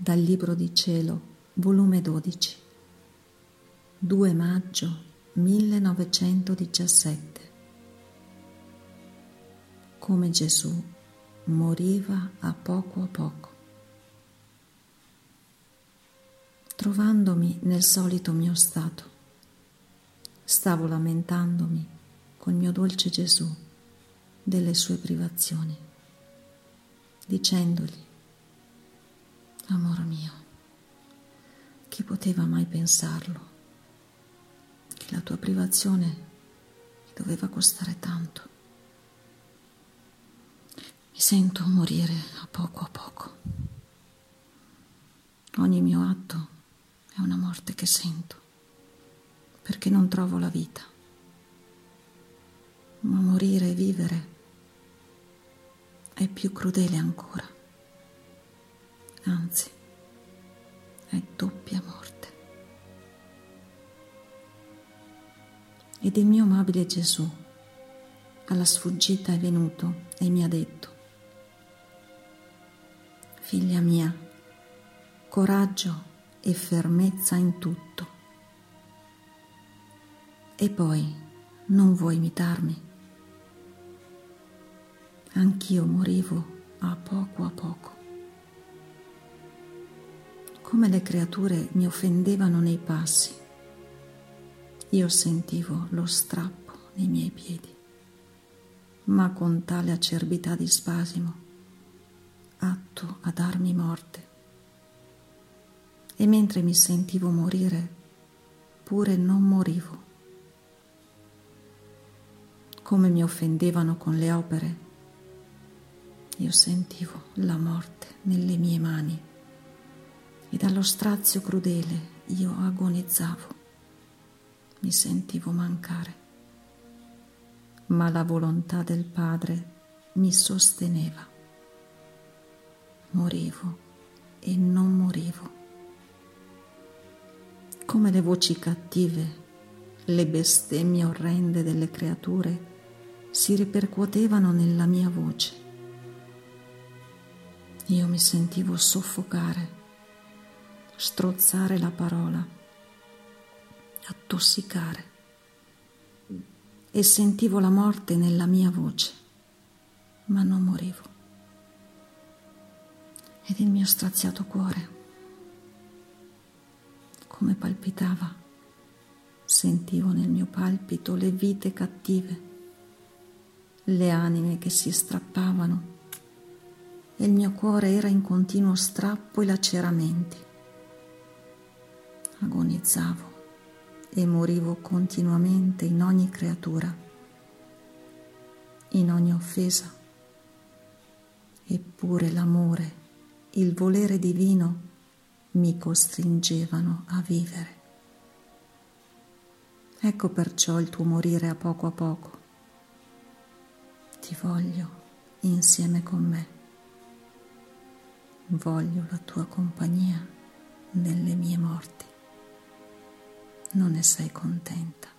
Dal Libro di Cielo, volume 12, 2 maggio 1917. Come Gesù moriva a poco a poco. Trovandomi nel solito mio stato, stavo lamentandomi col mio dolce Gesù delle sue privazioni, dicendogli Amor mio, chi poteva mai pensarlo? Che la tua privazione mi doveva costare tanto. Mi sento morire a poco a poco. Ogni mio atto è una morte che sento, perché non trovo la vita. Ma morire e vivere è più crudele ancora anzi è doppia morte. Ed il mio amabile Gesù alla sfuggita è venuto e mi ha detto, figlia mia, coraggio e fermezza in tutto. E poi non vuoi imitarmi? Anch'io morivo a poco a poco come le creature mi offendevano nei passi. Io sentivo lo strappo nei miei piedi, ma con tale acerbità di spasimo, atto a darmi morte. E mentre mi sentivo morire, pure non morivo. Come mi offendevano con le opere, io sentivo la morte nelle mie mani e dallo strazio crudele io agonizzavo, mi sentivo mancare, ma la volontà del Padre mi sosteneva. Morivo e non morivo. Come le voci cattive, le bestemmie orrende delle creature si ripercuotevano nella mia voce. Io mi sentivo soffocare strozzare la parola, attossicare e sentivo la morte nella mia voce, ma non morivo. Ed il mio straziato cuore, come palpitava, sentivo nel mio palpito le vite cattive, le anime che si strappavano e il mio cuore era in continuo strappo e laceramenti agonizzavo e morivo continuamente in ogni creatura, in ogni offesa. Eppure l'amore, il volere divino mi costringevano a vivere. Ecco perciò il tuo morire a poco a poco. Ti voglio insieme con me. Voglio la tua compagnia nelle mie morti non ne sei contenta.